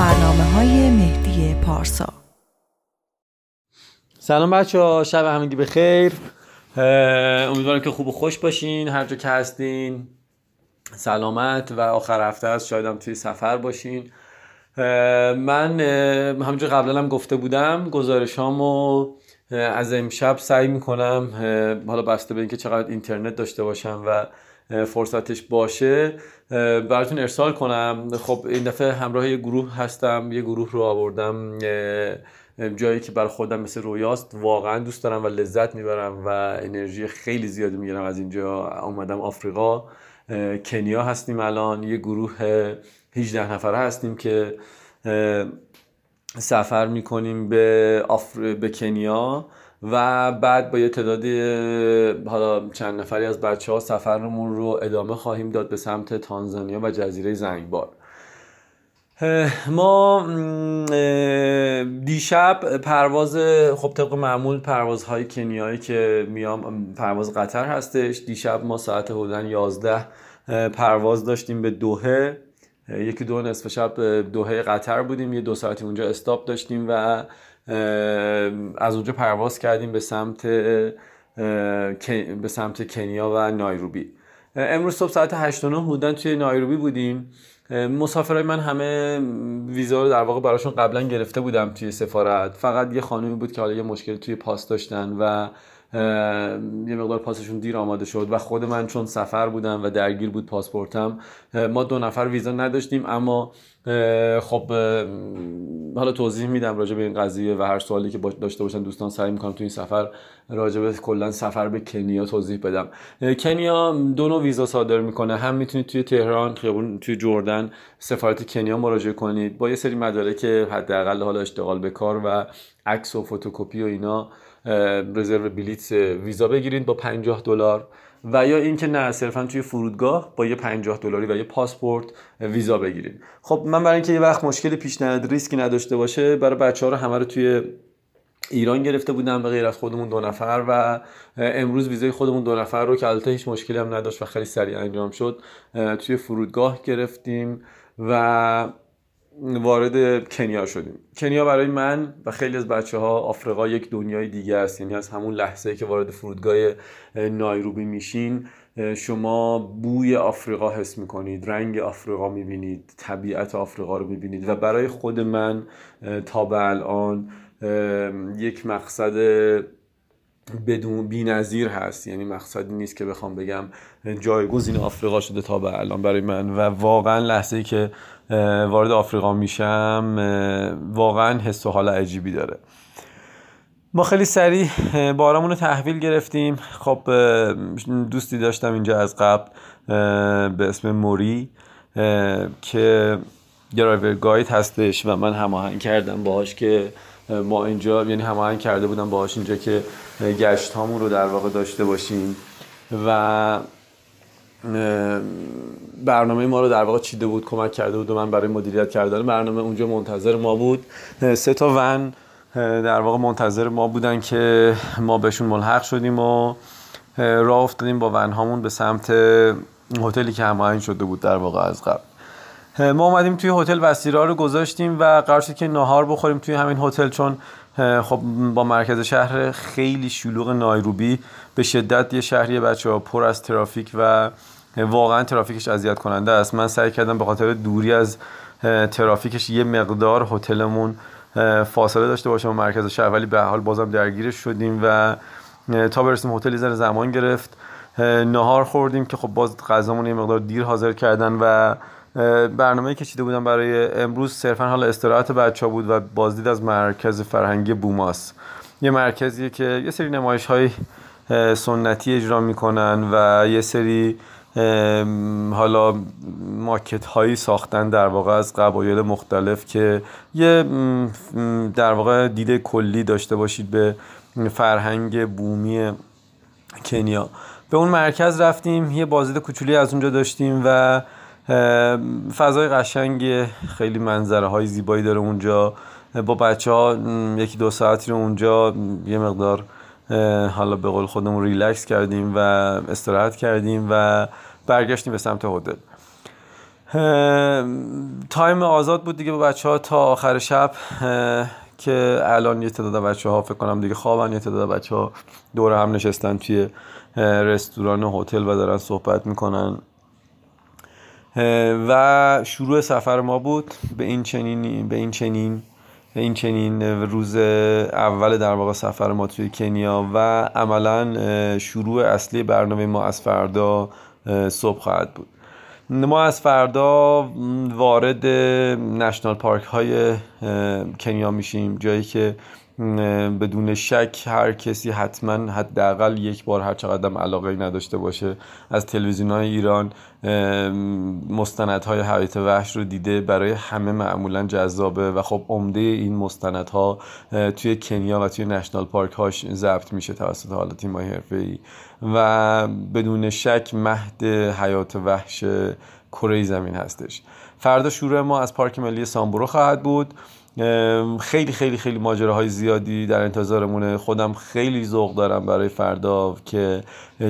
برنامه های مهدی پارسا. سلام بچه ها شب همگی به خیر امیدوارم که خوب و خوش باشین هر جا که هستین. سلامت و آخر هفته است شاید هم توی سفر باشین. من همونجور قبلا هم گفته بودم گزارشامو از امشب سعی می‌کنم حالا بسته به اینکه چقدر اینترنت داشته باشم و فرصتش باشه. براتون ارسال کنم. خب این دفعه همراه یه گروه هستم. یه گروه رو آوردم. جایی که بر خودم مثل رویاست. واقعا دوست دارم و لذت می‌برم و انرژی خیلی زیادی می‌گیرم از اینجا. اومدم آفریقا. کنیا هستیم الان. یه گروه 18 نفره هستیم که سفر می‌کنیم به, آفر... به کنیا. و بعد با یه تعدادی حالا چند نفری از بچه ها سفرمون رو ادامه خواهیم داد به سمت تانزانیا و جزیره زنگبار. ما دیشب پرواز خب طبق معمول پروازهای کنیایی که میام پرواز قطر هستش. دیشب ما ساعت حدودا 11 پرواز داشتیم به دوهه یکی دو نصف شب دوهه قطر بودیم. یه دو ساعتی اونجا استاپ داشتیم و از اونجا پرواز کردیم به سمت به سمت کنیا و نایروبی. امروز صبح ساعت 8 9 حدودا توی نایروبی بودیم. مسافرای من همه ویزا رو در واقع براشون قبلا گرفته بودم توی سفارت. فقط یه خانومی بود که حالا یه مشکل توی پاس داشتن و یه مقدار پاسشون دیر آماده شد و خود من چون سفر بودم و درگیر بود پاسپورتم ما دو نفر ویزا نداشتیم اما خب حالا توضیح میدم راجع به این قضیه و هر سوالی که داشته باشن دوستان سعی می‌کنم تو این سفر راجع به کلا سفر به کنیا توضیح بدم. کنیا دو نوع ویزا صادر می‌کنه هم می‌تونید توی تهران خیابون توی جردن سفارت کنیا مراجعه کنید. با یه سری مدارک حداقل حالا اشتغال به کار و عکس و فتوکپی و اینا رزرو بلیت ویزا بگیرید با 50 دلار و یا اینکه نه صرفا توی فرودگاه با یه 50 دلاری و یه پاسپورت ویزا بگیرید. خب من برای اینکه یه وقت مشکلی پیش نیاد ریسکی نداشته باشه برای بچه ها رو همه رو توی ایران گرفته بودم به غیر از خودمون دو نفر و امروز ویزای خودمون دو نفر رو که البته هیچ مشکلی هم نداشت و خیلی سریع انجام شد توی فرودگاه گرفتیم و وارد کنیا شدیم. کنیا برای من و خیلی از بچه ها آفریقا یک دنیای دیگه است. یعنی از همون لحظه که وارد فرودگاه نایروبی میشین شما بوی آفریقا حس می‌کنید رنگ آفریقا می‌بینید طبیعت آفریقا رو می‌بینید و برای خود من تا به الان یک مقصد بدون بی‌نظیر هست. یعنی مقصدی نیست که بخوام بگم جایگزین آفریقا شده تا به الان برای من. و واقعا لحظه که وارد آفریقا میشم واقعا حس و حال عجیبی داره. ما خیلی سریع بارمون رو تحویل گرفتیم. خب دوستی داشتم اینجا از قبل به اسم موری که درایور گاید هستش و من هماهنگ کردم باهاش که ما اینجا یعنی هماهنگ کرده بودم باهاش اینجا که گشت هامون رو در واقع داشته باشیم. و برنامه ما رو در واقع چیده بود کمک کرده بود و من برای مدیریت کردن برنامه اونجا منتظر ما بود. سه تا ون در واقع منتظر ما بودن که ما بهشون ملحق شدیم و راه افتادیم با ون هامون به سمت هتلی که هماهنگ شده بود در واقع از قبل. ما اومدیم توی هتل وسیرا رو گذاشتیم و قرار شد که ناهار بخوریم توی همین هتل چون خب با مرکز شهر خیلی شلوغ نایروبی. به شدت یه شهری بچه ها پر از ترافیک و واقعا ترافیکش اذیت کننده است. من سعی کردم به خاطر دوری از ترافیکش یه مقدار هتلمون فاصله داشته باشه با مرکز شهر ولی به حال بازم درگیرش شدیم و تا برسیم هتل زن زمان گرفت. نهار خوردیم که خب باز غذامون یه مقدار دیر حاضر کردن و برنامه که چیده بودم برای امروز صرفا حال استراحت بچه ها بود و بازدید از مرکز فرهنگی بوماس. یه مرکزیه که یه سری نمایش های سنتی اجرا می‌کنن و یه سری حالا ماکت هایی ساختن در واقع از قبایل مختلف که یه در واقع دید کلی داشته باشید به فرهنگ بومی کنیا. به اون مرکز رفتیم یه بازدید کوچولی از اونجا داشتیم و فضای قشنگ خیلی منظره های زیبایی داره اونجا. با بچه ها یکی دو ساعتی رو اونجا یه مقدار حالا به قول خودمون ریلکس کردیم و استراحت کردیم و برگشتیم به سمت هتل. تایم آزاد بود دیگه با بچه ها تا آخر شب که الان یه تعداد بچه ها فکر کنم دیگه خوابن یه تعداد بچه ها دور هم نشستن توی رستوران هتل و دارن صحبت می‌کنن. و شروع سفر ما بود به این چنین به این چنین این چنین روز اول در واقع سفر ما توی کنیا و عملا شروع اصلی برنامه ما از فردا صبح خواهد بود. ما از فردا وارد نشنال پارک های کنیا میشیم جایی که بدون شک هر کسی حتما حداقل یک بار هر چقدر علاقه نداشته باشه از تلویزیون های ایران مستندهای حیات وحش رو دیده. برای همه معمولا جذابه و خب عمده این مستندها توی کنیا و توی نشنال پارک هاش ضبط میشه توسط حالا تیم حرفه ای و بدون شک مهد حیات وحش کره زمین هستش. فردا شروع ما از پارک ملی سامبورو خواهد بود. خیلی خیلی خیلی ماجراهای زیادی در انتظارمونه. خودم خیلی ذوق دارم برای فردا که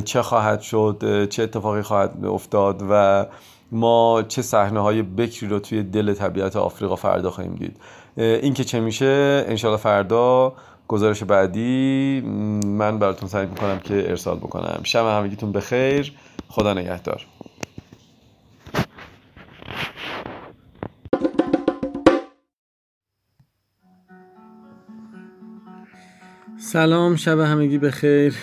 چه خواهد شد چه اتفاقی خواهد افتاد و ما چه صحنه های بکری رو توی دل طبیعت آفریقا فردا خواهیم دید. این که چه میشه انشالله فردا گزارش بعدی من براتون سعی می‌کنم که ارسال بکنم. شب همگیتون بخیر. خدا نگهدار. سلام شب همگی بخیر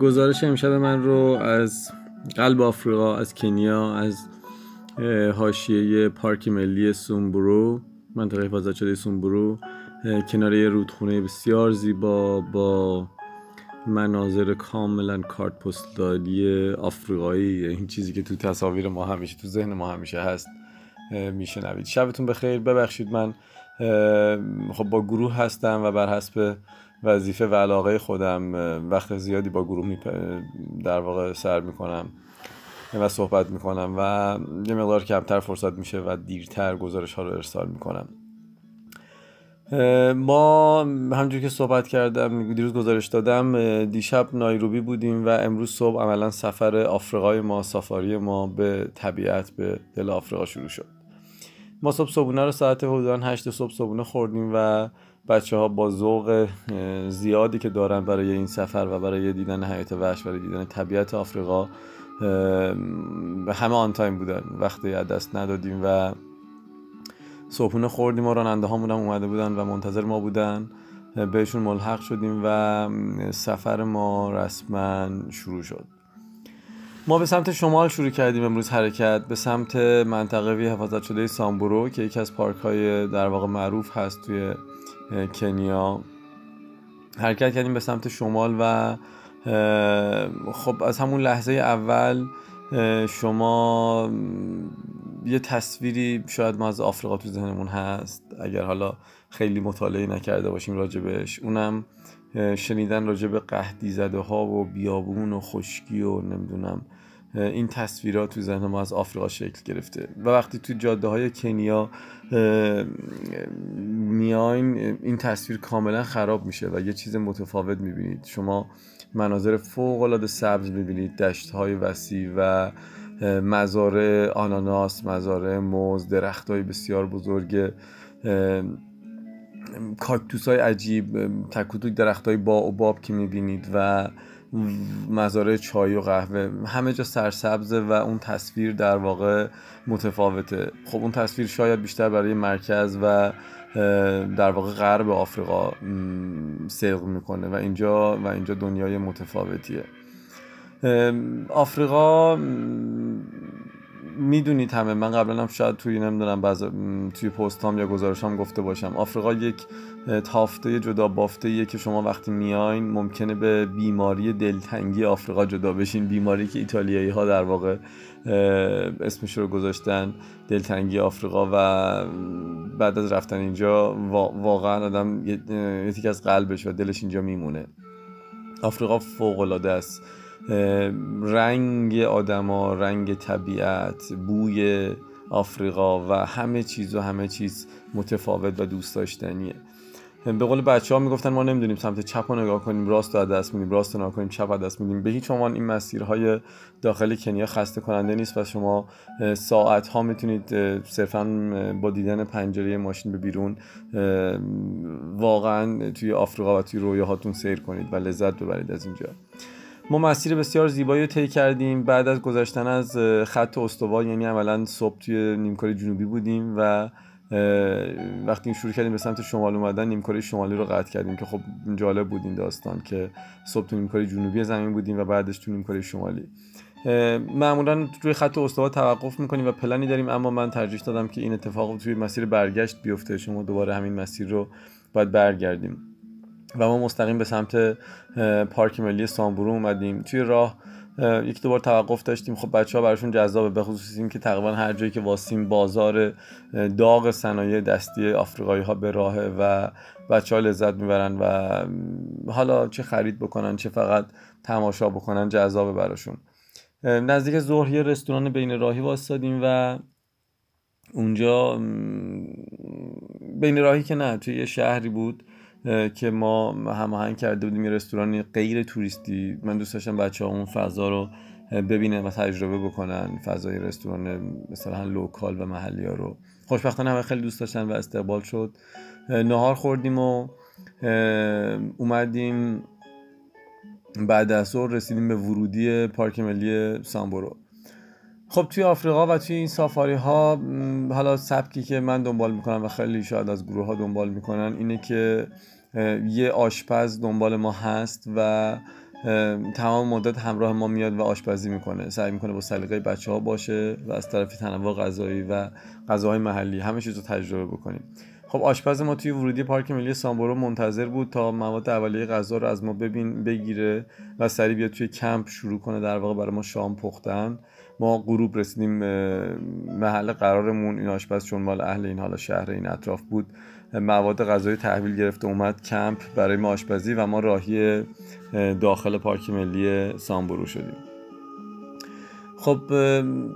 گزارش امشب من رو از قلب آفریقا از کنیا از حاشیه پارک ملی سومبرو منطقه حفاظت شده سومبرو کنار رودخونه بسیار زیبا با مناظر کاملا کارت پستالی آفریقایی. این چیزی که تو تصاویر ما همیشه تو ذهن ما همیشه هست میشنوید. شبتون بخیر. ببخشید من خب با گروه هستم و بر حسب وظیفه و علاقه خودم وقت زیادی با گروه در واقع سر می‌کنم و صحبت می‌کنم و یه مقدار کمتر فرصت میشه و دیرتر گزارش ها رو ارسال می‌کنم. ما همجور که صحبت کردم دیروز گزارش دادم دیشب نایروبی بودیم و امروز صبح عملا سفر آفریقای ما سافاری ما به طبیعت به دل آفریقا شروع شد. ما صبح صبحونه رو ساعت حدودا 8 صبح صبحونه خوردیم و بچه ها با ذوق زیادی که دارن برای این سفر و برای دیدن حیات وحش برای دیدن طبیعت آفریقا همه آن تایم بودن. وقتی از دست ندادیم و صبحونه خوردیم و راننده هامون هم اومده بودن و منتظر ما بودن بهشون ملحق شدیم و سفر ما رسما شروع شد. ما به سمت شمال شروع کردیم امروز حرکت. به سمت منطقه حفاظت شده سامبورو که یکی از پارک های در واقع معروف هست توی کنیا. حرکت کردیم به سمت شمال و خب از همون لحظه اول شما یه تصویری شاید ما از آفریقا تو ذهنمون هست. اگر حالا خیلی مطالعه نکرده باشیم راجبش. اونم شنیدن راجب قهدی زده ها و بیابون و خشکی و نمی‌دونم این تصویرات تو ذهن ما از آفریقا شکل گرفته. و وقتی تو جاده های کنیا میاین این تصویر کاملا خراب میشه و یه چیز متفاوت می‌بینید. شما مناظر فوق العاده سبز می‌بینید دشت های وسیع و مزارع آناناس مزارع موز درخت های بسیار بزرگ کاکتوس های عجیب تک درخت های با و باب که می‌بینید و مزارع چای و قهوه همه جا سرسبزه و اون تصویر در واقع متفاوته. خب اون تصویر شاید بیشتر برای مرکز و در واقع غرب آفریقا سرق می‌کنه و اینجا و اینجا دنیای متفاوتیه. آفریقا می‌دونید همه. من قبلا هم شاید توی نمی‌دونم بعض توی پستام یا گزارشام گفته باشم. آفریقا یک تافته جدا بافته که شما وقتی میاین ممکنه به بیماری دلتنگی آفریقا جدا بشین. بیماری که ایتالیایی ها در واقع اسمش رو گذاشتن دلتنگی آفریقا و بعد از رفتن اینجا واقعا آدم یه از قلبش و دلش اینجا میمونه. آفریقا فوق العاده است. رنگ آدما رنگ طبیعت بوی آفریقا و همه چیز و همه چیز متفاوت و دوست داشتنیه. به قول بچه ها می‌گفتن ما نمی‌دونیم سمت چپ رو نگاه کنیم راست رو دست میدیم راست رو کنیم چپ دست میدیم. به هیچ عنوان این مسیرهای داخل کنیا خسته کننده نیست و شما ساعت ها می‌تونید صرفا با دیدن پنجره ماشین به بیرون واقعا توی آفریقا و توی رویاهاتون سیر کنید و لذت ببرید از اینجا. ما مسیر بسیار زیبایی رو طی کردیم. بعد از گذشتن از خط استوا یعنی عملا صبح توی نیمکره جنوبی بودیم و وقتی شروع کردیم به سمت شمال اومدن نیمکره شمالی رو قطع کردیم که خب جالب بود این داستان که صبح تو نیمکره جنوبی زمین بودیم و بعدش تو نیمکره شمالی. معمولا روی خط استوا توقف می‌کنیم و پلنی داریم اما من ترجیح دادم که این اتفاق توی مسیر برگشت بیفته. شما دوباره همین مسیر رو باید برگردیم. و ما مستقیم به سمت پارک ملی سامبورو اومدیم. توی راه یک دوبار توقف داشتیم. خب بچه ها براشون جذابه به خصوص این که تقریبا هر جایی که واسیم بازار داغ صنایع دستی آفریقایی ها به راهه و بچه ها لذت می‌برن و حالا چه خرید بکنن چه فقط تماشا بکنن جذابه براشون. نزدیک ظهر یه رستوران بین راهی واسادیم و اونجا بین راهی که نه توی یه شهری بود. که ما هماهنگ کرده بودیم یه رستوران غیر توریستی. من دوست داشتم بچه ها اون فضا رو ببینن و تجربه بکنن. فضای رستوران مثلا لوکال و محلی ها رو. خوشبختانه همه خیلی دوست داشتن و استقبال شد. نهار خوردیم و اومدیم بعد از ظهر رسیدیم به ورودی پارک ملی سامبورو. خب توی آفریقا و توی این سافاری ها حالا سبکی که من دنبال می‌کنم و خیلی شاید از گروه ها دنبال می‌کنن اینه که یه آشپز دنبال ما هست و تمام مدت همراه ما میاد و آشپزی می‌کنه. سعی می‌کنه با سلیقه بچه ها باشه و از طرف تنوع غذایی و غذاهای محلی همه چیز رو تجربه بکنیم. خب آشپز ما توی ورودی پارک ملی سامبورو منتظر بود تا مواد اولیه غذا رو از ما ببین بگیره و سریع بیاد توی کمپ شروع کنه در واقع برای ما شام پختن. ما غروب رسیدیم محل قرارمون. این آشپز چون مال اهل این حالا شهر این اطراف بود. مواد غذایی تحویل گرفته اومد کمپ برای ما آشپزی و ما راهی داخل پارک ملی سامبورو شدیم. خب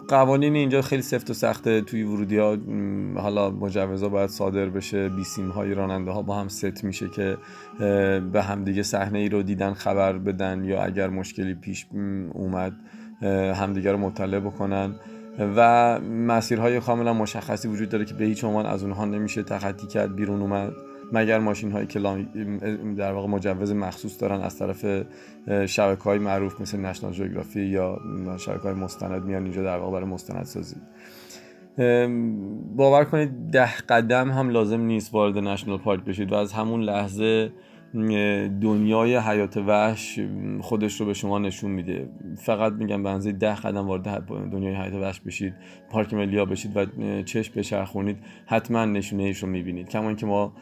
قوانین اینجا خیلی سفت و سخته توی ورودی ها حالا مجوزا باید صادر بشه. بیسیم های راننده ها با هم ست میشه که به همدیگه صحنه ای رو دیدن خبر بدن یا اگر مشکلی پیش اومد همدیگه رو مطلع بکنن. و مسیرهای کاملا مشخصی وجود داره که به هیچ عنوان از اونها نمیشه تخطی کرد بیرون اومد. مگر ماشین هایی که در واقع مجوز مخصوص دارن از طرف شبکه های معروف مثل نشنال جیوگرافی یا شبکه های مستند میان اینجا در واقع برای مستند سازی باور کنید ده قدم هم لازم نیست وارد نشنال پارک بشید و از همون لحظه دنیای حیات وحش خودش رو به شما نشون میده. فقط میگم به اندازه ده قدم وارد دنیای حیات وحش بشید پارک ملیا بشید و چشم بچرخونید حتما نشونه ایش رو می‌بینید. کما که ما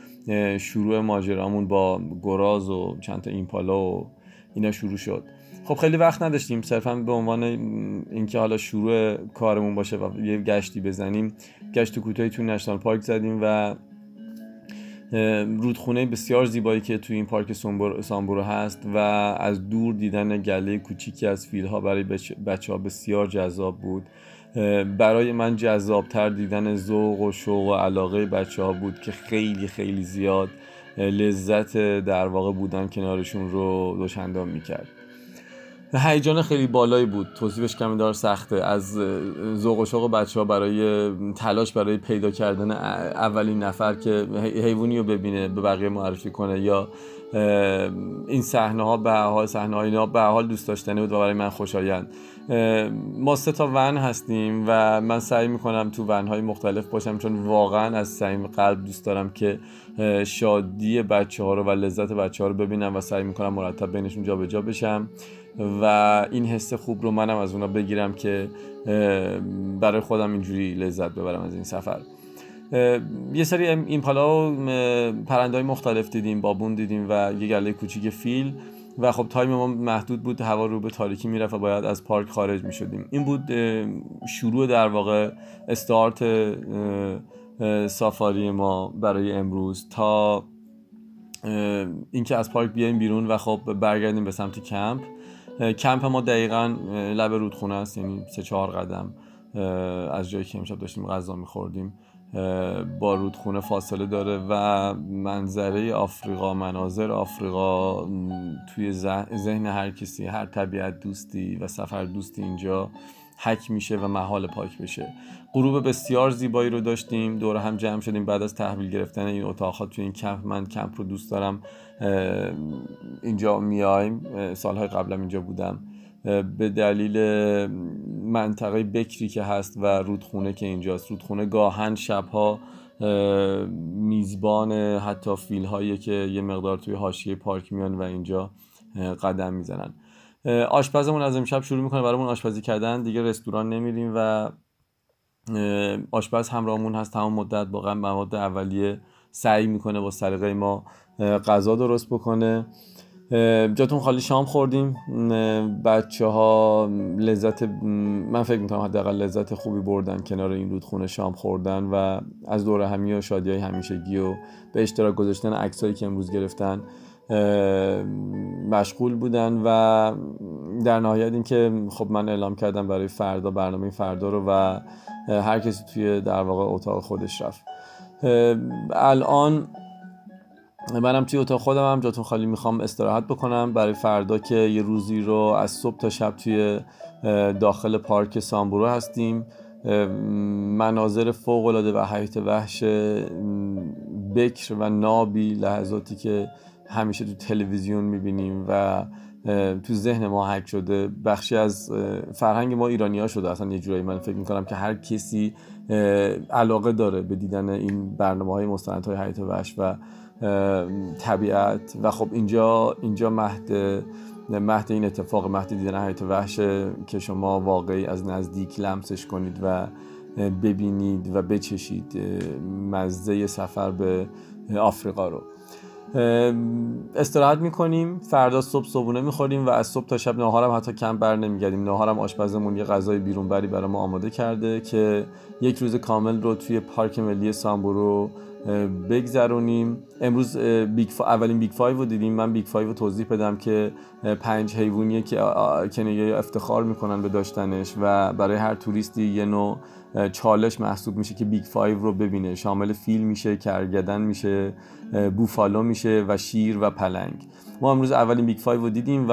شروع ماجرامون با گراز و چند تا ایمپالا و اینا شروع شد. خب خیلی وقت نداشتیم صرفا به عنوان اینکه حالا شروع کارمون باشه و یه گشتی بزنیم گشت کوتاهی تو نشنال پارک زدیم و رودخونه بسیار زیبایی که توی این پارک سامبورو هست و از دور دیدن گله کوچیکی از فیلها برای بچه ها بسیار جذاب بود. برای من جذابتر دیدن ذوق و شوق و علاقه بچه ها بود که خیلی خیلی زیاد لذت در واقع بودن کنارشون رو دوچندان می‌کرد. هیجان خیلی بالایی بود. توصیفش کمی دار سخته. از ذوق و شوق بچه ها برای تلاش برای پیدا کردن اولین نفر که حیوانی رو ببینه به بقیه معرفی کنه یا این صحنه ها به حال صحنه اینا به حال دوست داشتنی بود و برای من خوشایند. ما سه تا ون هستیم و من سعی می‌کنم تو ون های مختلف باشم چون واقعا از صمیم قلب دوست دارم که شادی بچه ها رو و لذت بچه ها رو ببینم و سعی می‌کنم مرتب بینشون جابجا جا بشم. و این حس خوب رو منم از اونا بگیرم که برای خودم اینجوری لذت ببرم از این سفر. یه سری ایمپالا و پرنده مختلف دیدیم بابون دیدیم و یه گله کوچیک فیل. و خب time ما محدود بود هوا رو به تاریکی می‌رفت و باید از پارک خارج می شدیم این بود شروع در واقع استارت سافاری ما برای امروز تا اینکه از پارک بیایم بیرون و خب برگردیم به سمت کمپ. کمپ ما دقیقا لب رودخونه است یعنی سه چهار قدم. از جایی که امشب داشتیم غذا میخوردیم با رودخونه فاصله داره و منظره آفریقا مناظر آفریقا توی ذهن هر کسی هر طبیعت دوستی و سفر دوستی اینجا حک میشه و محال پاک بشه. غروب بسیار زیبایی رو داشتیم دور هم جمع شدیم. بعد از تحویل گرفتن این اتاقات توی این کمپ من کمپ رو دوست دارم. اینجا میایم سالهای قبلم اینجا بودم. به دلیل منطقه بکری که هست و رودخونه که اینجاست. رودخونه گاهن شبها میزبان حتی فیل هایی که یه مقدار توی حاشیه پارک میان و اینجا قدم می‌زنن. آشپزمون از امشب شروع می‌کنه. برامون آشپزی کردن. دیگه رستوران نمیریم و آشپز همراهمون هست. تمام مدت با مواد اولیه سعی می‌کنه با سلیقه ما غذا درست بکنه. جاتون خالی شام خوردیم. بچه ها لذت من فکر می‌کنم حداقل لذت خوبی بردن کنار این رودخونه شام خوردن و از دور همی و شادی های همیشگی و به اشتراک گذاشتن عکسایی که امروز گرفتن مشغول بودن و در نهایت اینکه خب من اعلام کردم برای فردا برنامه فردا رو و هر کسی توی در واقع اتاق خودش رفت. الان منم توی اتاق خودم هم جاتون خالی می‌خوام استراحت بکنم. برای فردا که یه روزی رو از صبح تا شب توی داخل پارک سامبورو هستیم. مناظر فوق العاده و حیات وحش بکر و نابی لحظاتی که همیشه تو تلویزیون می‌بینیم و تو ذهن ما حک شده. بخشی از فرهنگ ما ایرانی شده. اصلا یه جورایی من فکر می‌کنم که هر کسی علاقه داره به دیدن این برنامه های مستند های حیات وحش و طبیعت. و خب اینجا اینجا مهد مهد این اتفاق مهد دیدن حیات وحش که شما واقعی از نزدیک لمسش کنید و ببینید و بچشید مزه سفر به آفریقا رو. استراحت می‌کنیم فردا صبح صبحونه می‌خوریم و از صبح تا شب نهارم حتی کم بر نمیگردیم. نهارم آشپزمون یه غذای بیرون بری برای ما آماده کرده که یک روز کامل رو توی پارک ملی سامبورو بگذرونیم. امروز big اولین Big Five رو دیدیم. من Big Five رو توضیح بدم که پنج حیوانیه که کنیا افتخار می‌کنن به داشتنش و برای هر توریستی یه نوع چالش محسوب میشه که Big Five رو ببینه. شامل فیل میشه کرگدن میشه بوفالو میشه و شیر و پلنگ. ما امروز اولین Big Five رو دیدیم و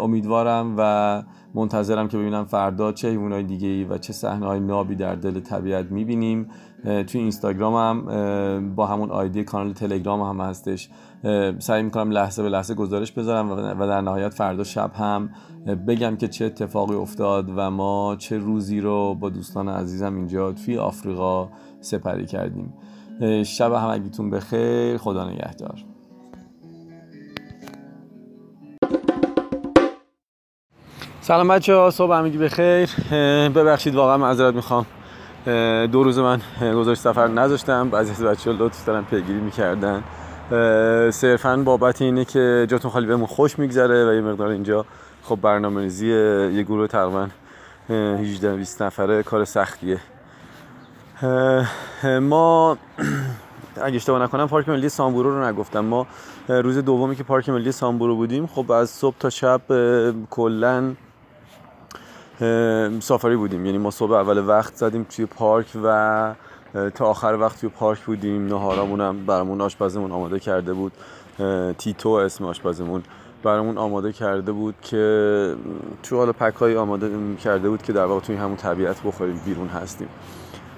امیدوارم و منتظرم که ببینم فردا چه حیوانات دیگه ای و چه صحنه های نابی در دل طبیعت می‌بینیم. توی اینستاگرام هم با همون ID کانال تلگرام هم هستش. سعی می‌کنم لحظه به لحظه گزارش بذارم و در نهایت فردا شب هم بگم که چه اتفاقی افتاد و ما چه روزی رو با دوستان عزیزم اینجا توی آفریقا سپری کردیم. شب همگیتون بخیر. خدا نگهدار. سلام بچه ها صبح همگی بخیر. ببخشید واقعا معذرت می‌خوام. دو روز من گزارش سفر نذاشتم. بعضی از بچه ها لطف دارن پیگیری می‌کردن. صرفا بابت اینه که جاتون خالی بهمون خوش میگذره و یه مقدار اینجا خب برنامه ریزی یه گروه تقریبا 18 20 نفره کار سختیه. ما اگه اشتباه نکنم پارک ملی سامبورو رو نگفتم. ما روز دومی که پارک ملی سامبورو بودیم خب از صبح تا شب کلا سافاری بودیم. یعنی ما صبح اول وقت زدیم توی پارک و تا آخر وقت توی پارک بودیم. نهارامون هم برامون آشپزمون آماده کرده بود. تیتو اسم آشپزمون برامون آماده کرده بود که تو حالا پک آماده کرده بود که در واقع توی همون طبیعت بخوریم بیرون هستیم.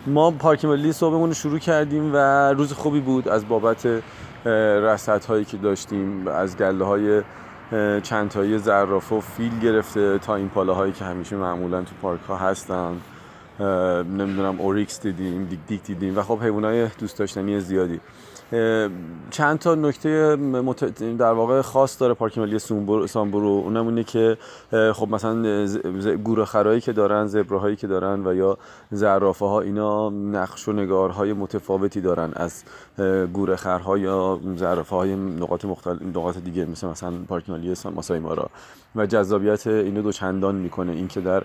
ما پارک ملی صبحمون رو شروع کردیم و روز خوبی بود. از بابت رصد هایی که داشتیم از گله های چند تایی زرافه و فیل گرفته تا این پاله هایی که همیشه معمولا تو پارک ها هستن نمی‌دونم اوریکس دیدیم دیک دیک دیدیم. و خب حیوان های دوست داشتنی زیادی. چند تا نکته در واقع خاص داره پارک ملی سامبورو. اونم اینه که خب مثلا گوره خرایی که دارن زبراهایی که دارن و یا زرافه ها اینا نقش و نگارهای متفاوتی دارن از گوره خرها یا زرافه های نقاط مختلف نقاط دیگه مثل مثلا پارک ملی ماسای مارا و جذابیت اینو دو چندان می‌کنه. اینکه در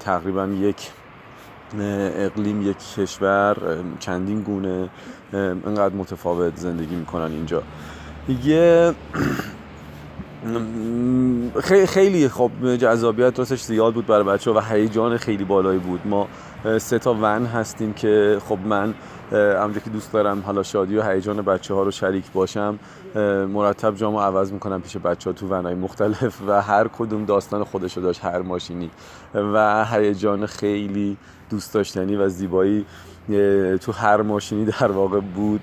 تقریبا یک اقلیم یک کشور چندین گونه اینقدر متفاوت زندگی می‌کنن اینجا. یه خیلی خب جذابیت راستش زیاد بود برای بچه و هیجان خیلی بالایی بود. ما سه تا ون هستیم که خب من همونجا که دوست دارم حالا شادی و هیجان بچه ها رو شریک باشم مرتب جامو عوض می‌کنم پیش بچه ها تو ونهای مختلف و هر کدوم داستان خودشو داشت هر ماشینی. و هیجان خیلی دوست داشتنی و زیبایی. تو هر ماشینی در واقع بود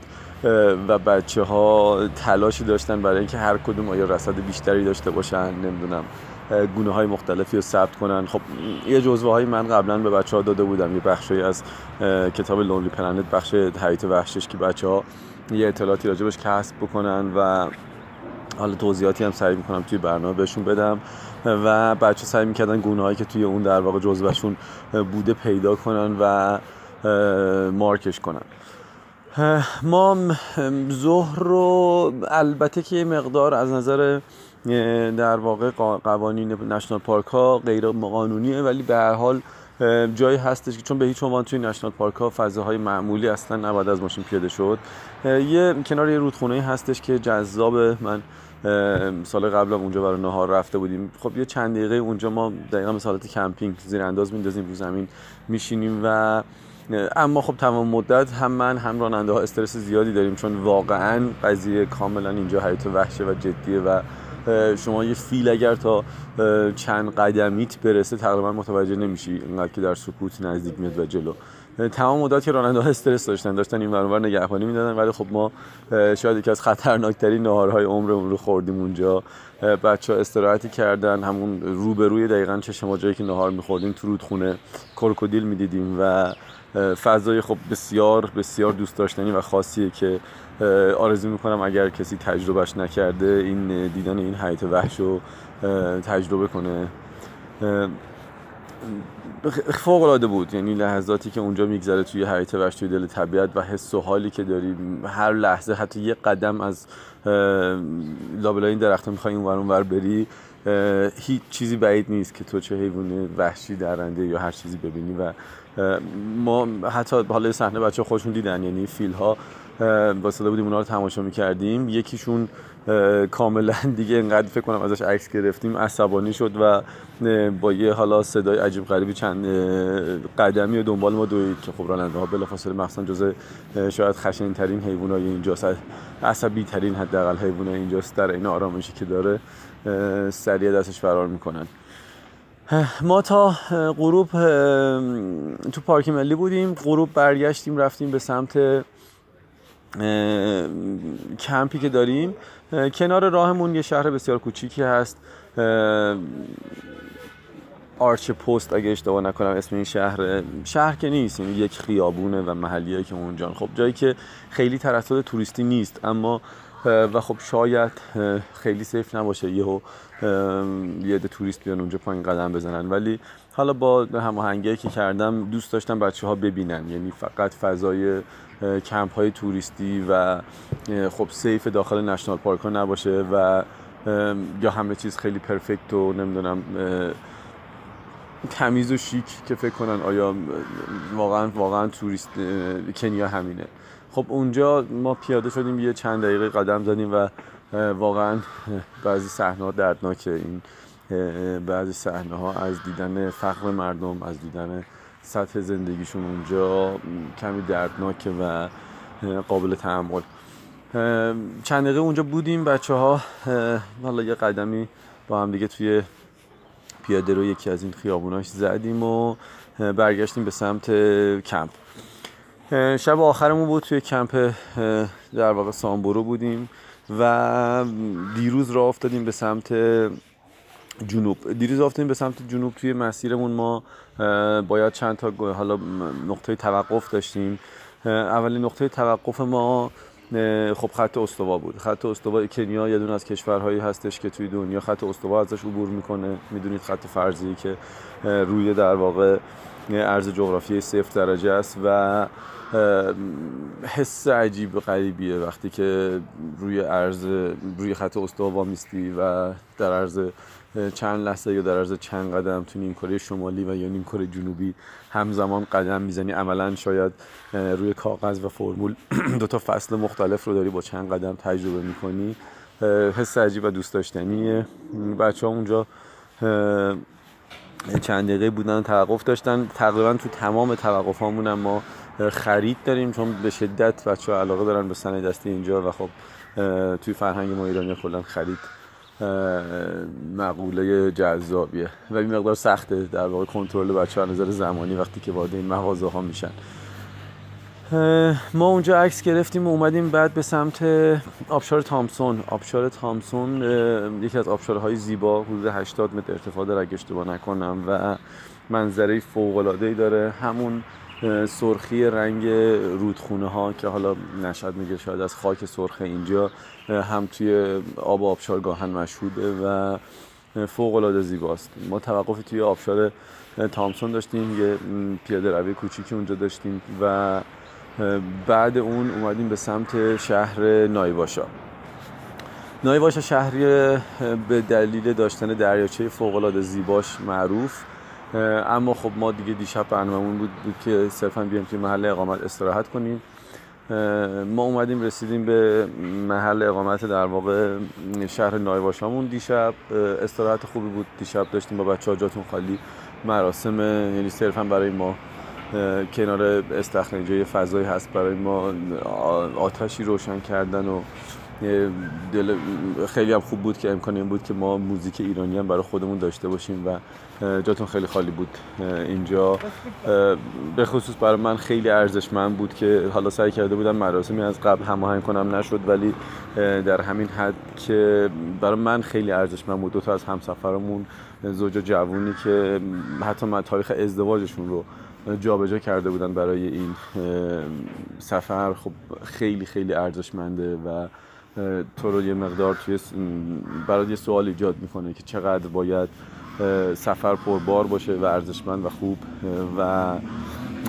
و بچه ها تلاشی داشتن برای اینکه هر کدوم آیا رصد بیشتری داشته باشن نمی‌دونم گونه های مختلفی رو ثبت کنن. خب یه جزوه های من قبلا به بچه ها داده بودم. یه بخشی از کتاب لونلی پلنت بخش حیات وحشش که بچه ها یه اطلاعاتی راجبش کسب بکنن و حالا توضیحاتی هم سعی می‌کنم توی برنامه بهشون بدم. و بچه سعی می‌کردن گونه هایی که توی اون در واقع جزوهشون بوده پیدا کنن و مارکش کنن. ما ظهر رو البته که مقدار از نظر در واقع قوانین نشنال پارک ها غیر قانونیه ولی به هر حال جایی هستش که چون به هیچ عنوان توی نشنال پارک ها فضاهای معمولی اصلا نباید از ماشین پیاده شد. یه کنار یه رودخونه هستش که جذاب من سال قبل اونجا برای نهار رفته بودیم. خب یه چند دقیقه اونجا ما دقیقا مثل حالت کمپینگ زیر انداز میندازیم رو زمین میشینیم و اما خب تمام مدت هم من هم راننده ها استرس زیادی داریم چون واقعا قضیه کاملا اینجا حیات وحشه و جدیه و شما یه فیل اگر تا چند قدمیت برسه تقریبا متوجه نمیشی اینقدر که در سکوت نزدیک میاد و جلو. تمام مدت که راننده ها استرس داشتن داشتن این برابر نگهبانی می‌دادن ولی خب ما شاید یکی از خطرناکترین نهارهای عمرمون رو خوردیم اونجا. بچه ها استراحتی کردن همون روبروی دقیقا چشم جایی که نهار میخوردیم تو رودخونه کرکودیل می‌دیدیم و فضای خب بسیار بسیار دوست داشتنی و خاصیه که آرزو می‌کنم اگر کسی تجربهش نکرده این دیدن این حیات وحش رو تجربه کنه. فوق العاده بود. یعنی لحظاتی که اونجا میگذره توی حیات وحش توی دل طبیعت و حس و حالی که داری هر لحظه حتی یه قدم از لابلای این درخت می‌خوای این ور بری هیچ چیزی بعید نیست که تو چه حیوان وحشی درنده یا هر چیزی ببینی و ما حتی حالا صحنه بچه خودشون دیدن یعنی فیل ها واسه بودیم اونا رو تماشا می‌کردیم. یکیشون کاملا دیگه انقدر فکر کنم ازش عکس گرفتیم عصبانی شد و با یه حالا صدای عجیب غریبی چند قدمی و دنبال ما دوید که خب راننده ها بلافاصله مخصوصا جزء شاید خشن ترین حیوانای اینجاست عصبی ترین حداقل حیوانای اینجاست. در این آرامشی که داره سریع دستش فرار می‌کنن. ما تا غروب تو پارک ملی بودیم. غروب برگشتیم رفتیم به سمت کمپی که داریم. کنار راهمون یه شهر بسیار کوچیکی هست. Archers Post اگه اشتباه نکنم اسم این شهر شهر که نیست یعنی یک خیابونه و محلیه که اونجا خب جایی که خیلی ترسل توریستی نیست اما و خب شاید خیلی safe نباشه یهو یه ده توریست بیان اونجا پایین قدم بزنن. ولی حالا با هماهنگی که کردم دوست داشتم بچه ها ببینن. یعنی فقط فضای کمپ های توریستی و خب safe داخل national park ها نباشه و یا همه چیز خیلی پرفکت و نمی‌دونم تمیز و شیک که فکر کنن آیا واقعا واقعا توریست کنیا همینه. خب اونجا ما پیاده شدیم یه چند دقیقه قدم زدیم و واقعا بعضی صحنه ها دردناکه. این بعضی صحنه ها از دیدن فقر مردم از دیدن سطح زندگیشون اونجا کمی دردناکه و قابل تحمل. چند دقیقه اونجا بودیم بچه ها حالا یه قدمی با هم دیگه توی پیاده رو یکی از این خیابوناش زدیم و برگشتیم به سمت کمپ. شب آخرمون بود توی کمپ در واقع سامبورو بودیم و دیروز را افتادیم به سمت جنوب. دیروز افتادیم به سمت جنوب. توی مسیرمون ما باید چند تا حالا نقطه توقف داشتیم. اولین نقطه توقف ما خب خط استوا بود. خط استوا کنیا یه دونه از کشورهایی هستش که توی دنیا خط استوا ازش عبور می‌کنه. می‌دونید خط فرضی که روی در واقع عرض جغرافیایی صفر درجه است و حس عجیب غریبیه وقتی که روی عرض روی خط استوا میستی و در عرض چند لحظه یا در عرض چند قدم تو نیم کره شمالی و یا نیم کره جنوبی همزمان قدم می‌زنی. عملا شاید روی کاغذ و فرمول دو تا فصل مختلف رو داری با چند قدم تجربه می‌کنی. حس عجیب و دوست داشتنیه. بچه ها اونجا چند دقیقه بودن توقف داشتن. تقریبا تو تمام توقف هامون ما خرید داریم چون به شدت بچه ها علاقه دارن به صنایع دستی اینجا و خب توی فرهنگ ما ایرانی کلا خرید مقوله جذابیه. و این مقدار سخته در واقع کنترل بچه ها نظر زمانی وقتی که وارد این مغازه ها میشن ما اونجا عکس گرفتیم و اومدیم بعد به سمت آبشار تامسون. آبشار تامسون یکی از آبشارهای زیبا حدود 80 متر ارتفاع داره اگه اشتباه نکنم. و منظره فوق العاده داره. همون سرخی رنگ رودخونه ها که حالا نشد میگه شاید از خاک سرخ اینجا. هم توی آب آبشار گاهن مشهوده و فوق العاده زیباست. ما توقفی توی آبشار تامسون داشتیم یه پیاده روی کوچیکی اونجا داشتیم و بعد اون اومدیم به سمت شهر نایواشا. نایواشا شهری به دلیل داشتن دریاچه فوق زیباش معروف. اما خب ما دیگه دیشب برنامه‌مون بود, بود که صرفا بیایم توی محل اقامت استراحت کنیم. ما اومدیم رسیدیم به محل اقامت در واقع شهر نایواشامون. دیشب استراحت خوبی بود. دیشب داشتیم با بچه ها جاتون خالی مراسم یعنی صرفا برای ما کنار استخر اینجا یه فضایی هست. برای ما آتشی روشن کردن و دل خیلی هم خوب بود که امکان این بود که ما موزیک ایرانی هم برای خودمون داشته باشیم و جاتون خیلی خالی بود اینجا. به خصوص برای من خیلی ارزشمند بود که حالا سعی کرده بودم مراسمی از قبل هماهنگ کنم نشد ولی در همین حد که برای من خیلی ارزشمند بود. دو تا از همسفرمون زوج جوونی که حتی من تاریخ ازدواجشون رو جابجا کرده بودن برای این سفر خب خیلی خیلی ارزشمنده و تو رو یه مقدار توی برای یه سوال ایجاد می‌کنه که چقدر باید سفر پربار باشه و ارزشمند و خوب و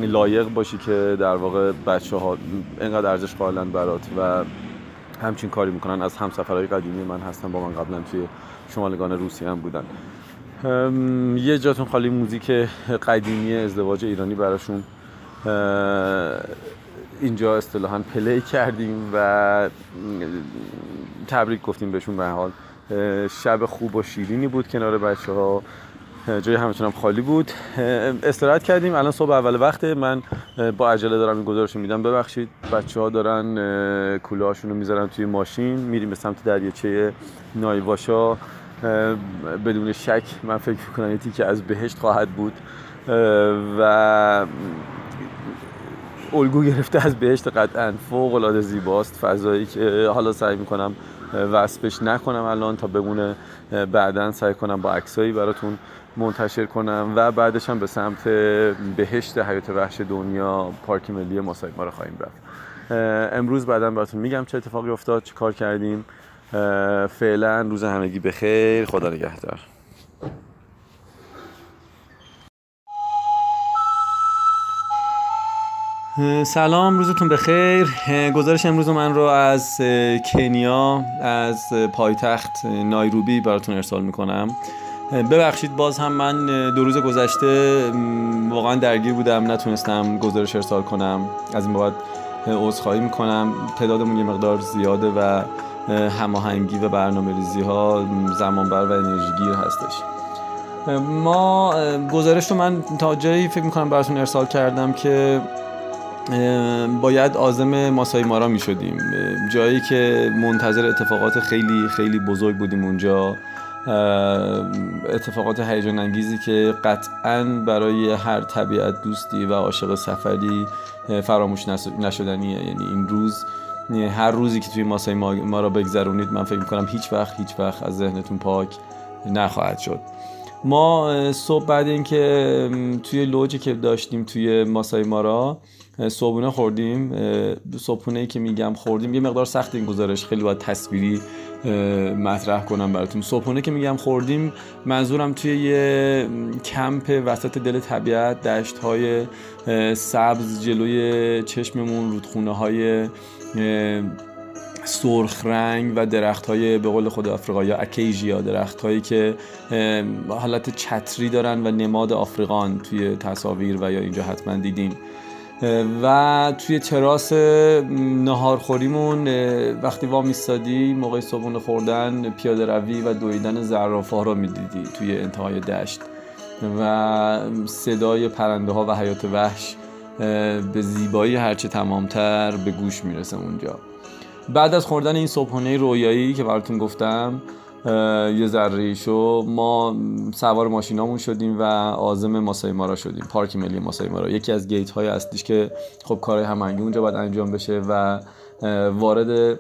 لایق باشی که در واقع بچه ها اینقدر ارزش قائلن برات و همچین کاری می‌کنن. از همسفرهای قدیمی من هستن با من قبلا توی شمالگان روسیه هم بودن. یه جاتون خالی موزیک قدیمی ازدواج ایرانی براشون. اینجا اصطلاحا پلی کردیم و تبریک گفتیم بهشون به حال. شب خوب و شیرینی بود کنار بچه ها جای همتون هم خالی بود. استراحت کردیم. الان صبح اول وقته. من با عجله دارم این گزارش میدم. ببخشید. بچه ها دارن کوله هاشون رو می‌ذارن توی ماشین. میریم به سمت دریاچه نایواشا. بدون شک من فکر می‌کنم یه که از بهشت خواهد بود. و الگو گرفته از بهشت قطعا. فوق العاده زیباست. فضایی که حالا سعی می‌کنم وصفش نکنم الان تا بمونه. بعدا سعی کنم با عکسایی براتون منتشر کنم. و بعدش هم به سمت بهشت حیات وحش دنیا پارک ملی ماسای ما رو خواهیم رفت. امروز بعدا براتون میگم چه اتفاقی افتاد چه کار کردیم. فعلا روز همگی بخیر. خدا نگهدار. سلام روزتون بخیر. گزارش امروز من رو از کنیا از پایتخت نایروبی براتون ارسال می‌کنم. ببخشید باز هم من دو روز گذشته واقعا درگیر بودم نتونستم گزارش ارسال کنم. از این بابت عذرخواهی می‌کنم. تعدادمون یه مقدار زیاده و هماهنگی و برنامه ریزی ها زمانبر و انرژیگیر هستش. ما گزارش رو من تا جایی فکر می‌کنم براتون ارسال کردم که باید آزم ماسای مارا می شدیم. جایی که منتظر اتفاقات خیلی خیلی بزرگ بودیم اونجا. اتفاقات هیجان انگیزی که قطعا برای هر طبیعت دوستی و عاشق سفری فراموش نشدنیه یعنی این روز هر روزی که توی ماسای ما را بگذرونید من فکر می‌کنم هیچ وقت هیچ وقت از ذهنتون پاک نخواهد شد. ما صبح بعد اینکه توی لوجی که داشتیم توی ماسای مارا صبحونه خوردیم. صبحونه ای که میگم خوردیم. یه مقدار سخت این گزارش. خیلی باید تصویری مطرح کنم براتون. صبحونه که میگم خوردیم منظورم توی یه کمپ وسط دل طبیعت دشت های سبز جلوی چشممون رودخونه های سرخ رنگ و درخت های به قول خود آفریقا یا اکیژیا درخت هایی که حالت چتری دارن و نماد آفریقان توی تصاویر و یا اینجا حتما دیدیم و توی تراس نهارخوریمون وقتی وا میستادی موقع صبحونه خوردن پیاده روی و دویدن زرافه ها رو می‌دیدی توی انتهای دشت. و صدای پرنده ها و حیات وحش به زیبایی هرچه تمامتر به گوش می‌رسه اونجا. بعد از خوردن این صبحانه رویایی که براتون گفتم یه ذره شو ما سوار ماشینامون شدیم و آزم ماسای مارا شدیم پارک ملی ماسای مارا. یکی از گیت های اصلیش که خب کارهای هماهنگی اونجا باید انجام بشه و وارد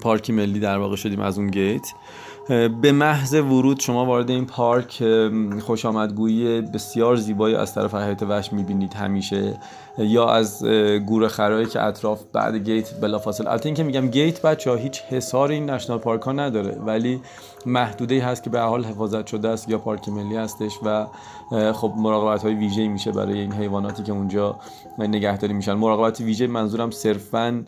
پارک ملی در واقع شدیم از اون گیت. به محض ورود شما وارد این پارک خوش آمدگویی بسیار زیبایی از طرف حیات وحش می‌بینید همیشه یا از گور خرایی که اطراف بعد گیت بلافاصله. البته اینکه میگم گیت بچه ها هیچ حسار این نشنال پارک ها نداره ولی محدوده ای هست که به حال حفاظت شده است یا پارک ملی هستش و خب مراقبت های ویژه میشه برای این حیواناتی که اونجا نگهداری میشن. مراقبت ویژه منظورم صرفا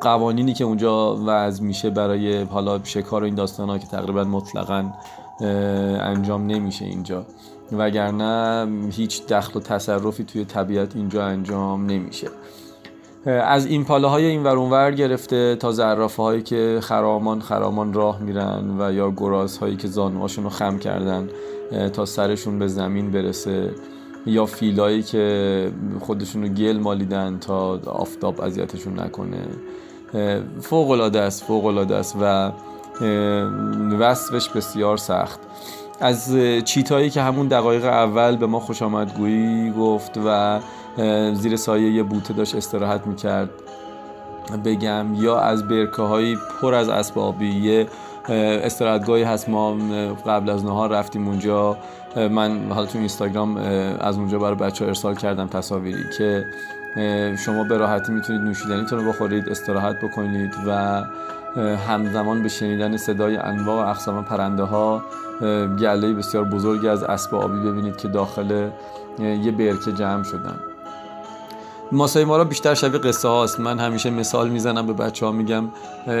قوانینی که اونجا وضع میشه برای حالا شکار و این داستان ها که تقریبا مطلقا انجام نمیشه اینجا. وگرنه هیچ دخل و تصرفی توی طبیعت اینجا انجام نمیشه. از این پاله های این ورونور گرفته تا زرافه هایی که خرامان خرامان راه میرن و یا گراز هایی که زانوهاشون رو خم کردن تا سرشون به زمین برسه. یا فیلایی که خودشون رو گل مالیدن تا آفتاب اذیتشون نکنه. فوق العاده است فوق العاده است و وصفش بسیار سخت. از چیتایی که همون دقایق اول به ما خوش آمدگویی گفت و زیر سایه یه بوته داشت استراحت می‌کرد بگم یا از برکه های پر از اسبابی استراحتگاهی هست. ما قبل از نهار رفتیم اونجا. من حالا تو اینستاگرام از اونجا برای بچه ها ارسال کردم تصاویری که شما به راحتی می‌تونید نوشیدنیتون رو بخورید استراحت بکنید و همزمان به شنیدن صدای انواع و اقسام پرنده ها گله بسیار بزرگی از اسب آبی ببینید که داخل یه برکه جمع شدن. ماسای مارا بیشتر شبیه قصه هاست. من همیشه مثال می‌زنم به بچه ها میگم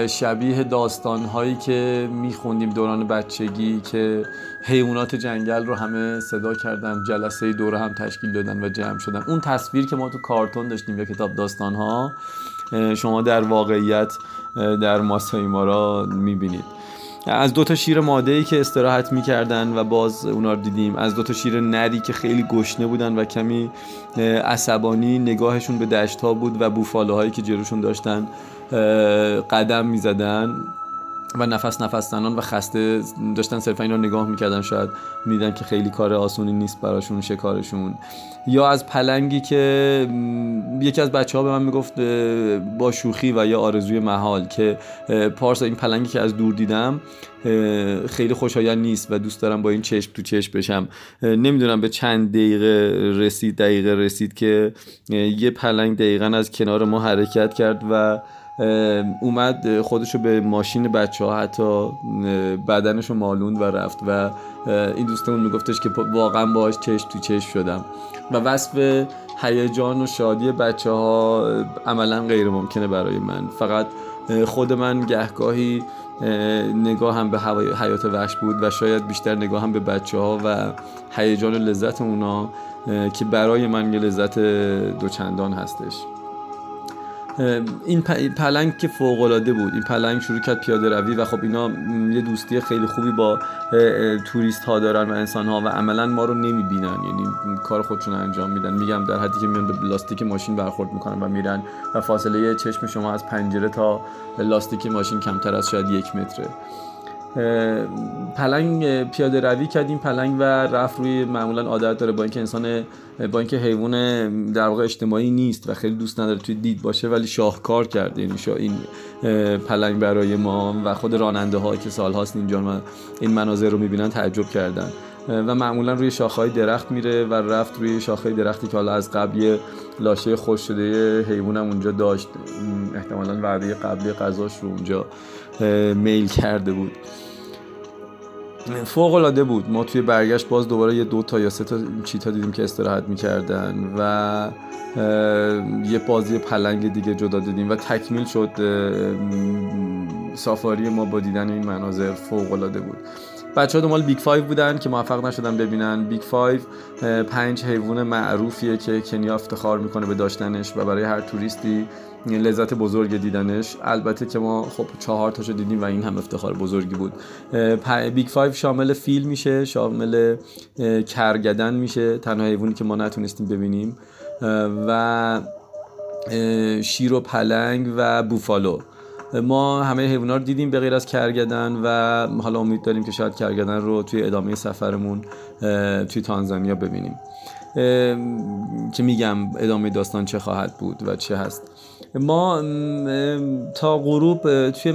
شبیه داستان هایی که میخوندیم دوران بچگی که حیوانات جنگل رو همه صدا کردن جلسه دور هم تشکیل دادن و جمع شدن. اون تصویر که ما تو کارتون داشتیم یا کتاب داستان ها شما در واقعیت در ماسای مارا می‌بینید. از دو تا شیر ماده ای که استراحت می‌کردن و باز اونا رو دیدیم. از دو تا شیر نری که خیلی گشنه بودن و کمی عصبانی نگاهشون به دشت ها بود و بوفاله هایی که جلوشون داشتن قدم می‌زدن. و نفس نفس زنان و خسته داشتن صرفا اینا نگاه می‌کردن شاید میدن که خیلی کار آسونی نیست براشون شکارشون. یا از پلنگی که یکی از بچه ها به من می‌گفت با شوخی و یا آرزوی محال که پارسا این پلنگی که از دور دیدم خیلی خوشایند نیست و دوست دارم با این چشم تو چشم بشم. نمی‌دونم به چند دقیقه رسید دقیقه رسید که یه پلنگ دقیقا از کنار ما حرکت کرد و اومد خودشو به ماشین بچه ها حتی بدنشو مالوند و رفت و این دوستمون میگفتش که واقعا باهاش چشم تو چشم شدم. و وصف هیجان و شادی بچه ها عملا غیر ممکنه برای من. فقط خود من گهگاهی نگاه هم به حیات وحش بود و شاید بیشتر نگاه هم به بچه ها و هیجان و لذت اونا که برای من یه لذت دوچندان هستش. این پلنگ که فوق العاده بود. این پلنگ شروع کرد پیاده روی و خب اینا یه دوستی خیلی خوبی با توریست ها دارن و انسان ها و عملا ما رو نمی‌بینن. یعنی کار خودشون انجام میدن. میگم در حدی که میان به لاستیک ماشین برخورد می‌کنن و میرن و فاصله چشم شما از پنجره تا لاستیک ماشین کمتر از شاید یک متره. پلنگ پیاده روی کرد این پلنگ و رفت روی معمولا عادت داره. با اینکه انسان با اینکه حیوان در واقع اجتماعی نیست و خیلی دوست نداره توی دید باشه ولی شاهکار کرده. یعنی شا این پلنگ برای ما و خود راننده ها که سالهاست اینجا این مناظر رو می‌بینن تعجب کردن. و معمولا روی شاخهای درخت میره و رفت روی شاخه درختی که حالا از قبل لاشه خوش شده حیوانم اونجا داشت. احتمالا وعده قبلی غذاش رو اونجا میل کرده بود. فوق العاده بود. ما توی برگشت باز دوباره یه دو تا یا سه تا چیتا دیدیم که استراحت می‌کردن و یه بازی پلنگ دیگه جدا دیدیم و تکمیل شد سافاری ما با دیدن این مناظر فوق العاده بود. بچه ها دنبال Big Five بودن که موفق نشدن ببینن. Big Five پنج حیوان معروفیه که کنیا افتخار می‌کنه به داشتنش و برای هر توریستی لذت بزرگ دیدنش. البته که ما خب چهار تاشو دیدیم و این هم افتخار بزرگی بود. Big Five شامل فیل میشه شامل کرگدن میشه. تنها حیوانی که ما نتونستیم ببینیم. و شیر و پلنگ و بوفالو. ما همه حیوانات رو دیدیم به غیر از کرگدن و حالا امید داریم که شاید کرگدن رو توی ادامه سفرمون توی تانزانیا ببینیم. که میگم ادامه داستان چه خواهد بود و چه هست. ما تا غروب توی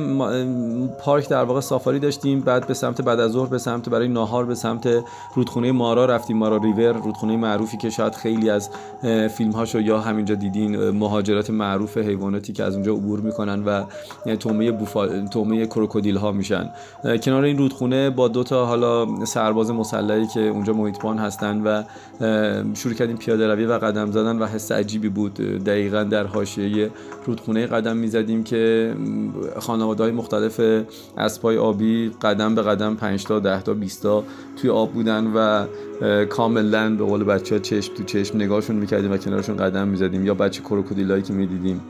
پارک در واقع سافاری داشتیم بعد به سمت بعد از ظهر به سمت برای ناهار به سمت رودخونه مارا رفتیم مارا ریور رودخونه معروفی که شاید خیلی از فیلم هاشو یا همینجا دیدین مهاجرت معروف حیواناتی که از اونجا عبور می‌کنن و تومه بوفا تومه کروکودیل ها میشن کنار این رودخونه با دو تا حالا سرباز مسلحی که اونجا محیطبان هستن و شروع کردیم پیاده روی و قدم زدن و حس عجیبی بود. دقیقا در حاشیه رودخونه قدم می‌زدیم که خانواده های مختلف اسبای آبی قدم به قدم 5 تا 10 تا 20 تا توی آب بودن و کاملا به قول بچه ها چشم تو چشم نگاهشون می‌کردیم و کنارشون قدم می‌زدیم یا بچه کروکودیلایی که می‌دیدیم.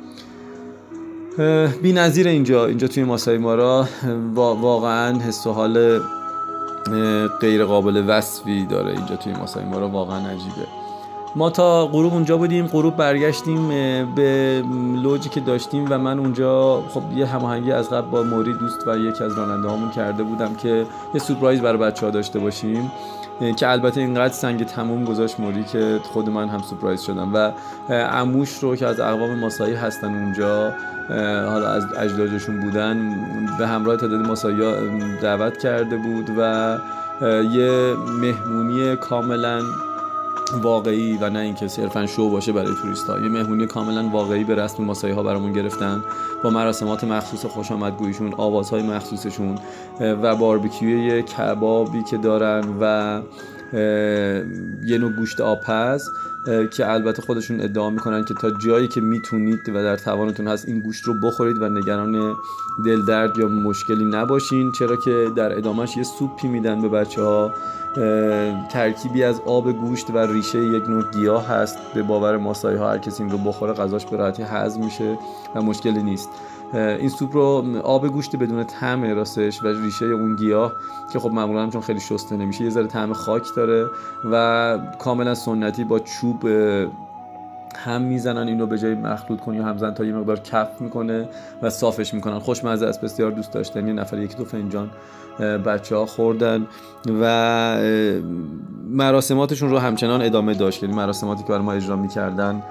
بی نظیر اینجا اینجا توی ماسای مارا واقعا حس و حال غیر قابل وصفی داره اینجا توی ماسای مارا واقعا عجیبه. ما تا غروب اونجا بودیم غروب برگشتیم به لوجی که داشتیم و من اونجا خب یه هماهنگی از قبل با موری دوست و یکی از راننده هامون کرده بودم که یه سورپرایز برای بچه ها داشته باشیم. که البته اینقدر سنگ تموم گذاشت موری که خود من هم سورپرایز شدم و اموش رو که از اقوام ماسایی هستن اونجا حالا از اجدادشون بودن به همراه تعداد ماسایی دعوت کرده بود و یه مهمونی کاملا واقعی و نه اینکه صرفا شو باشه برای توریست ها یه مهمونی کاملا واقعی به رسم ماسایی ها برامون گرفتن. با مراسمات مخصوص خوش آمدگویشون آوازهای مخصوصشون و باربیکیو کبابی که دارن و یه نوع گوشت آپز که البته خودشون ادعا می‌کنن که تا جایی که می‌تونید و در توانتون هست این گوشت رو بخورید و نگران دل درد یا مشکلی نباشین چرا که در ادامهش یه سوپی میدن به بچه ها ترکیبی از آب گوشت و ریشه یک نوع گیاه هست به باور ماسایی ها هر کسی این رو بخوره غذاش به راحتی هضم میشه و مشکلی نیست. این سوپ رو آب گوشت بدون طعم راستش و ریشه اون گیاه که خب معمولا چون خیلی شسته نمیشه یه ذره طعم خاک داره و کاملا سنتی با چوب هم می‌زنن این رو به جای مخلوط کنی یا همزن تا یه مقدار کف می‌کنه و صافش می‌کنن. خوشمزه است بسیار دوست داشتنی نفر یکی دو فنجان بچه ها خوردن و مراسماتشون رو همچنان ادامه داشت. یعنی مراسماتی که برای ما اجرا می‌کردن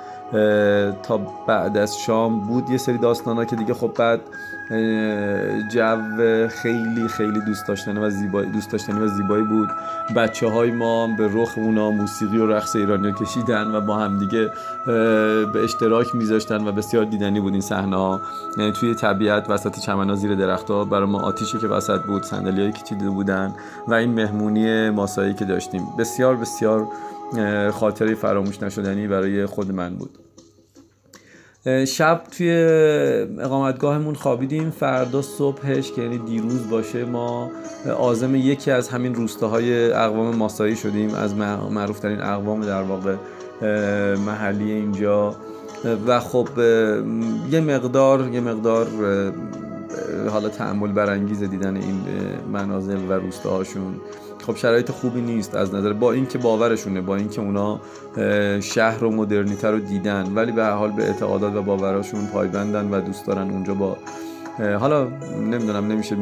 تا بعد از شام بود یه سری داستان ها که دیگه خب بعد جو خیلی خیلی دوست داشتنی و زیبایی دوست داشتنی و زیبایی بود. بچه های ما به رخ اونا موسیقی و رقص ایرانی کشیدن و با هم دیگه به اشتراک میذاشتن و بسیار دیدنی بود این صحنه ها. یعنی توی طبیعت وسط چمنا زیر درختها برای ما آتیشی که وسط بود صندلیایی که چیده بودن و این مهمونی ماسایی که داشتیم. بسیار بسیار خاطری فراموش نشدنی برای خود من بود. شب توی اقامتگاهمون خوابیدیم. فردا صبحش که یعنی دیروز باشه ما آزم یکی از همین روستاهای اقوام ماسایی شدیم. از معروفترین اقوام در واقع محلی اینجا. و خب یه مقدار یه مقدار حالا تعمل برانگیز دیدن این منازل و روستاهاشون. خب شرایط خوبی نیست از نظر با اینکه باورشونه با اینکه اونا شهر و مدرنیته رو دیدن ولی به حال به اعتقادات و باوراشون پایبندن و دوست دارن اونجا با حالا نمی‌دونم نمیشه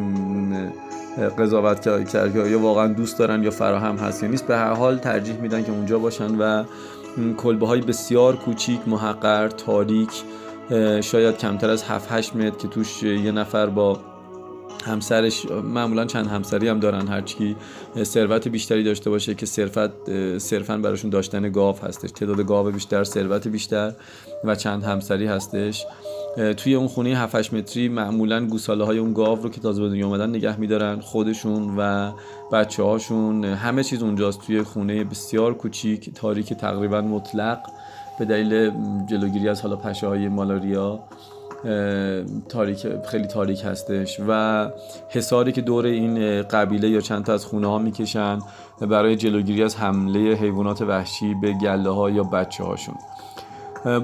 قضاوت کرد یا واقعا دوست دارن یا فراهم هست یا نیست. به هر حال ترجیح میدن که اونجا باشن و کلبه های بسیار کوچیک محقر تاریک شاید کمتر از 7 8 متر که توش یه نفر با همسرش معمولا چند همسری هم دارن. هرچی ثروت بیشتری داشته باشه که صرفت صرفا براشون داشتن گاو هستش. تعداد گاو بیشتر ثروت بیشتر و چند همسری هستش. توی اون خونه 7 متری معمولا گوساله های اون گاو رو که تازه به دنیا اومدن نگه میدارن. خودشون و بچه هاشون همه چیز اونجاست. توی خونه بسیار کوچیک. تاریک تقریبا مطلق. به دلیل جلوگیری از حالا پشه های مالاریا. تاریک خیلی تاریک هستش و حساری که دور این قبیله یا چند تا از خونه ها می‌کشن برای جلوگیری از حمله حیوانات وحشی به گله ها یا بچه هاشون.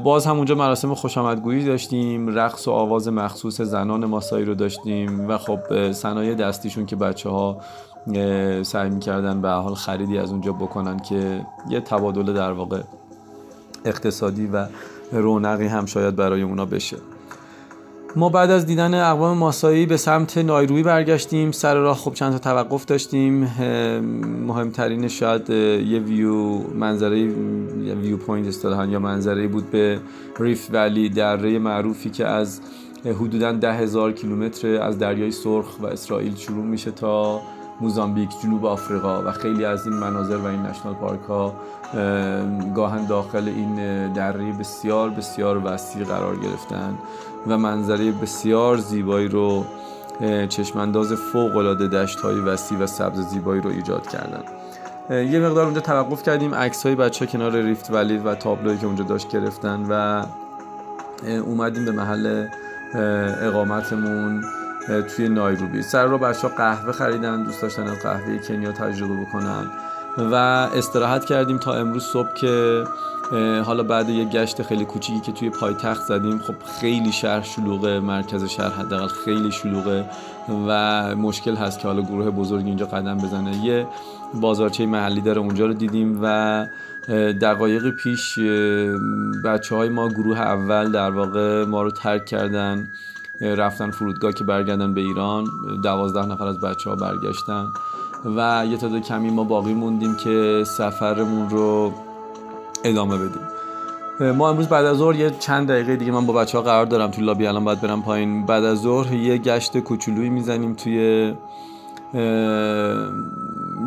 باز هم اونجا مراسم خوش آمدگویی داشتیم رقص و آواز مخصوص زنان ماسایی رو داشتیم و خب صنایع دستیشون که بچه ها سعی می‌کردن به حال خریدی از اونجا بکنن که یه تبادل در واقع اقتصادی و رونقی هم شاید برای اونا بشه. ما بعد از دیدن اقوام ماسایی به سمت نایروبی برگشتیم سر راه خب چند تا توقف داشتیم. مهمترین شاید یه view منظره viewpoint اصطلاحا یا منظره بود به Rift Valley دره معروفی که از حدودا ده هزار کیلومتر از دریای سرخ و اسرائیل شروع میشه تا موزامبیک جنوب آفریقا و خیلی از این مناظر و این نشنال پارک ها گاهن داخل این دره بسیار بسیار وسیع قرار گرفتن. و منظره بسیار زیبایی رو چشمانداز فوق العاده دشت های وسیع و سبز زیبایی رو ایجاد کردن. یه مقدار اونجا توقف کردیم. عکس های بچه کنار ریفت ولی و تابلوی که اونجا داشت گرفتن و اومدیم به محل اقامتمون توی نایروبی. سر رو بچه ها قهوه خریدن. دوست داشتن قهوه کنیا تجربه بکنن. و استراحت کردیم تا امروز صبح که حالا بعد یه گشت خیلی کوچیکی که توی پایتخت زدیم خب خیلی شهر شلوغه مرکز شهر حداقل خیلی شلوغه و مشکل هست که حالا گروه بزرگی اینجا قدم بزنه. یه بازارچه محلی داره اونجا رو دیدیم و دقایق پیش بچه های ما گروه اول در واقع ما رو ترک کردن رفتن فرودگاه که برگردن به ایران دوازده نفر از بچه ها برگشتن. و یه تعداد کمی ما باقی موندیم که سفرمون رو ادامه بدیم. ما امروز بعد از ظهر یه چند دقیقه دیگه من با بچه ها قرار دارم تو لابی الان باید برم پایین. بعد از ظهر یه گشت کوچولویی می‌زنیم توی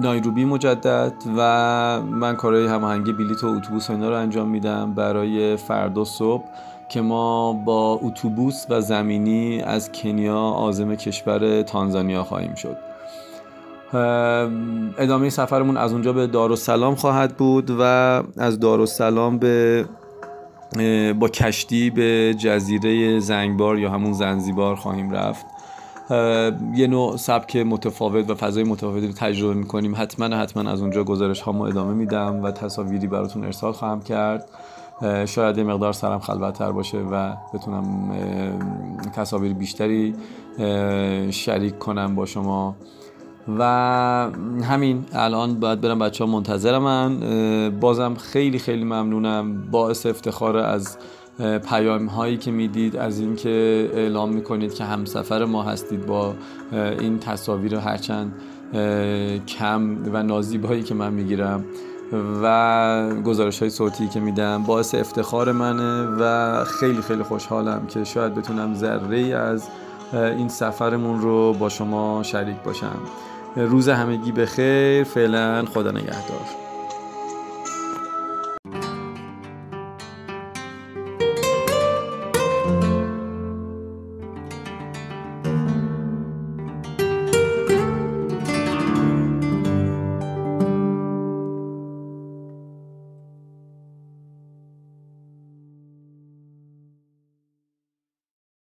نایروبی مجدد و من کارهای هماهنگی بلیط و اتوبوس اینا رو انجام میدم برای فردا صبح که ما با اتوبوس و زمینی از کنیا آزم کشور تانزانیا خواهیم شد. ادامه سفرمون از اونجا به دارالسلام خواهد بود و از دارالسلام به با کشتی به جزیره زنگبار یا همون زنزیبار خواهیم رفت. یه نوع سبک متفاوت و فضای متفاوتی رو تجربه می‌کنیم. حتما حتما از اونجا گزارش هامو ادامه میدم و تصاویری براتون ارسال خواهم کرد. شاید یه مقدار سرم خلوتتر باشه و بتونم تصاویر بیشتری شریک کنم با شما. و همین الان باید برم بچه ها منتظر من. بازم خیلی خیلی ممنونم. باعث افتخار از پیام هایی که می‌دید از اینکه اعلام می‌کنید که همسفر ما هستید با این تصاویر هرچند کم و نازیبایی که من می‌گیرم و گزارش های صوتی که میدم. باعث افتخار منه و خیلی خیلی خوشحالم که شاید بتونم ذره از این سفرمون رو با شما شریک باشم. روز همگی به خیر فعلا خدا نگهدار.